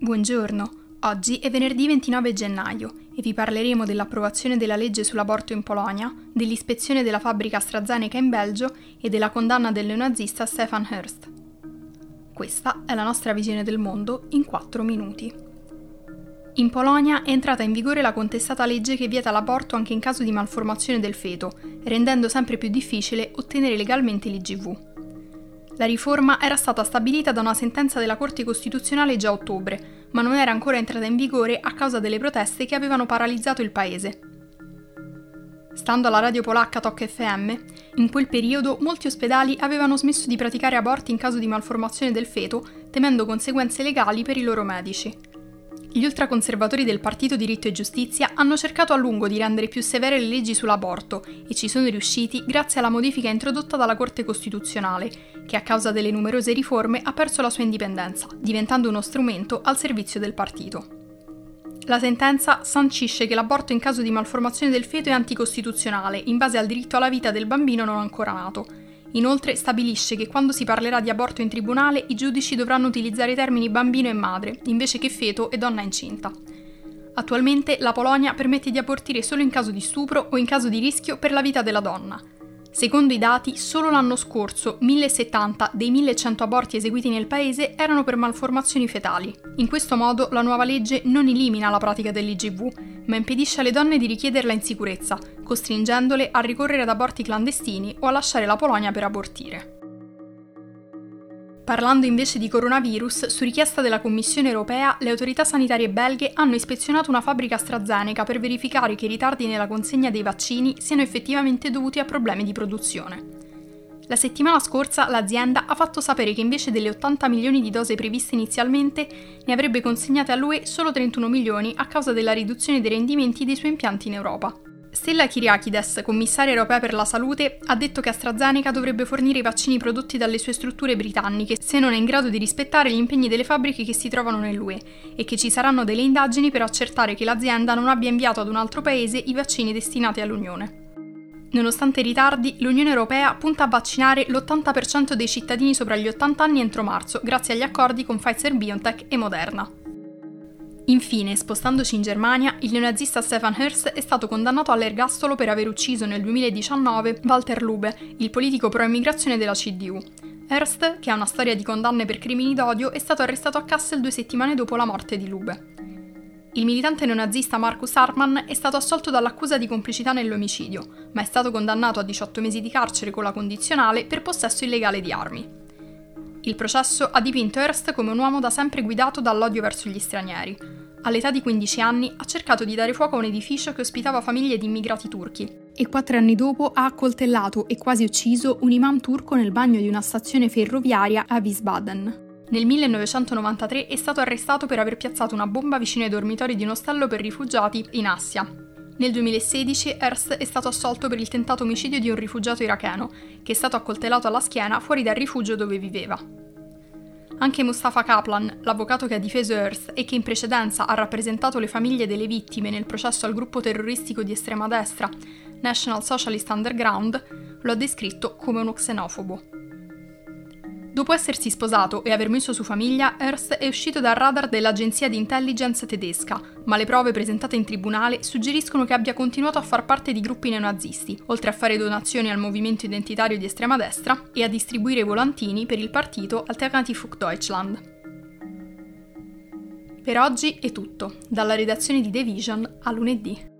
Buongiorno, oggi è venerdì 29 gennaio e vi parleremo dell'approvazione della legge sull'aborto in Polonia, dell'ispezione della fabbrica AstraZeneca in Belgio e della condanna del neonazista Stefan Hurst. Questa è la nostra visione del mondo in 4 minuti. In Polonia è entrata in vigore la contestata legge che vieta l'aborto anche in caso di malformazione del feto, rendendo sempre più difficile ottenere legalmente l'IGV. La riforma era stata stabilita da una sentenza della Corte Costituzionale già a ottobre, ma non era ancora entrata in vigore a causa delle proteste che avevano paralizzato il paese. Stando alla radio polacca Tok FM, in quel periodo molti ospedali avevano smesso di praticare aborti in caso di malformazione del feto, temendo conseguenze legali per i loro medici. Gli ultraconservatori del Partito Diritto e Giustizia hanno cercato a lungo di rendere più severe le leggi sull'aborto e ci sono riusciti grazie alla modifica introdotta dalla Corte Costituzionale, che a causa delle numerose riforme ha perso la sua indipendenza, diventando uno strumento al servizio del partito. La sentenza sancisce che l'aborto in caso di malformazione del feto è anticostituzionale, in base al diritto alla vita del bambino non ancora nato, Inoltre stabilisce che quando si parlerà di aborto in tribunale i giudici dovranno utilizzare i termini bambino e madre, invece che feto e donna incinta. Attualmente la Polonia permette di abortire solo in caso di stupro o in caso di rischio per la vita della donna. Secondo i dati, solo l'anno scorso 1070 dei 1100 aborti eseguiti nel paese erano per malformazioni fetali. In questo modo la nuova legge non elimina la pratica dell'IGV, ma impedisce alle donne di richiederla in sicurezza, costringendole a ricorrere ad aborti clandestini o a lasciare la Polonia per abortire. Parlando invece di coronavirus, su richiesta della Commissione europea, le autorità sanitarie belghe hanno ispezionato una fabbrica AstraZeneca per verificare che i ritardi nella consegna dei vaccini siano effettivamente dovuti a problemi di produzione. La settimana scorsa l'azienda ha fatto sapere che invece delle 80 milioni di dose previste inizialmente, ne avrebbe consegnate all'UE solo 31 milioni a causa della riduzione dei rendimenti dei suoi impianti in Europa. Stella Kyriakides, commissaria europea per la salute, ha detto che AstraZeneca dovrebbe fornire i vaccini prodotti dalle sue strutture britanniche se non è in grado di rispettare gli impegni delle fabbriche che si trovano nell'UE e che ci saranno delle indagini per accertare che l'azienda non abbia inviato ad un altro paese i vaccini destinati all'Unione. Nonostante i ritardi, l'Unione Europea punta a vaccinare l'80% dei cittadini sopra gli 80 anni entro marzo, grazie agli accordi con Pfizer BioNTech e Moderna. Infine, spostandoci in Germania, il neonazista Stefan Hurst è stato condannato all'ergastolo per aver ucciso nel 2019 Walter Lube, il politico pro-immigrazione della CDU. Hurst, che ha una storia di condanne per crimini d'odio, è stato arrestato a Kassel due settimane dopo la morte di Lube. Il militante neonazista Markus Hartmann è stato assolto dall'accusa di complicità nell'omicidio, ma è stato condannato a 18 mesi di carcere con la condizionale per possesso illegale di armi. Il processo ha dipinto Hearst come un uomo da sempre guidato dall'odio verso gli stranieri. All'età di 15 anni ha cercato di dare fuoco a un edificio che ospitava famiglie di immigrati turchi e quattro anni dopo ha accoltellato e quasi ucciso un imam turco nel bagno di una stazione ferroviaria a Wiesbaden. Nel 1993 è stato arrestato per aver piazzato una bomba vicino ai dormitori di un ostello per rifugiati in Assia. Nel 2016 Hearst è stato assolto per il tentato omicidio di un rifugiato iracheno, che è stato accoltellato alla schiena fuori dal rifugio dove viveva. Anche Mustafa Kaplan, l'avvocato che ha difeso Hearst e che in precedenza ha rappresentato le famiglie delle vittime nel processo al gruppo terroristico di estrema destra National Socialist Underground, lo ha descritto come uno xenofobo. Dopo essersi sposato e aver messo su famiglia, Hearst è uscito dal radar dell'agenzia di intelligence tedesca, ma le prove presentate in tribunale suggeriscono che abbia continuato a far parte di gruppi neonazisti, oltre a fare donazioni al movimento identitario di estrema destra e a distribuire volantini per il partito Alternative für Deutschland. Per oggi è tutto, dalla redazione di The Vision a lunedì.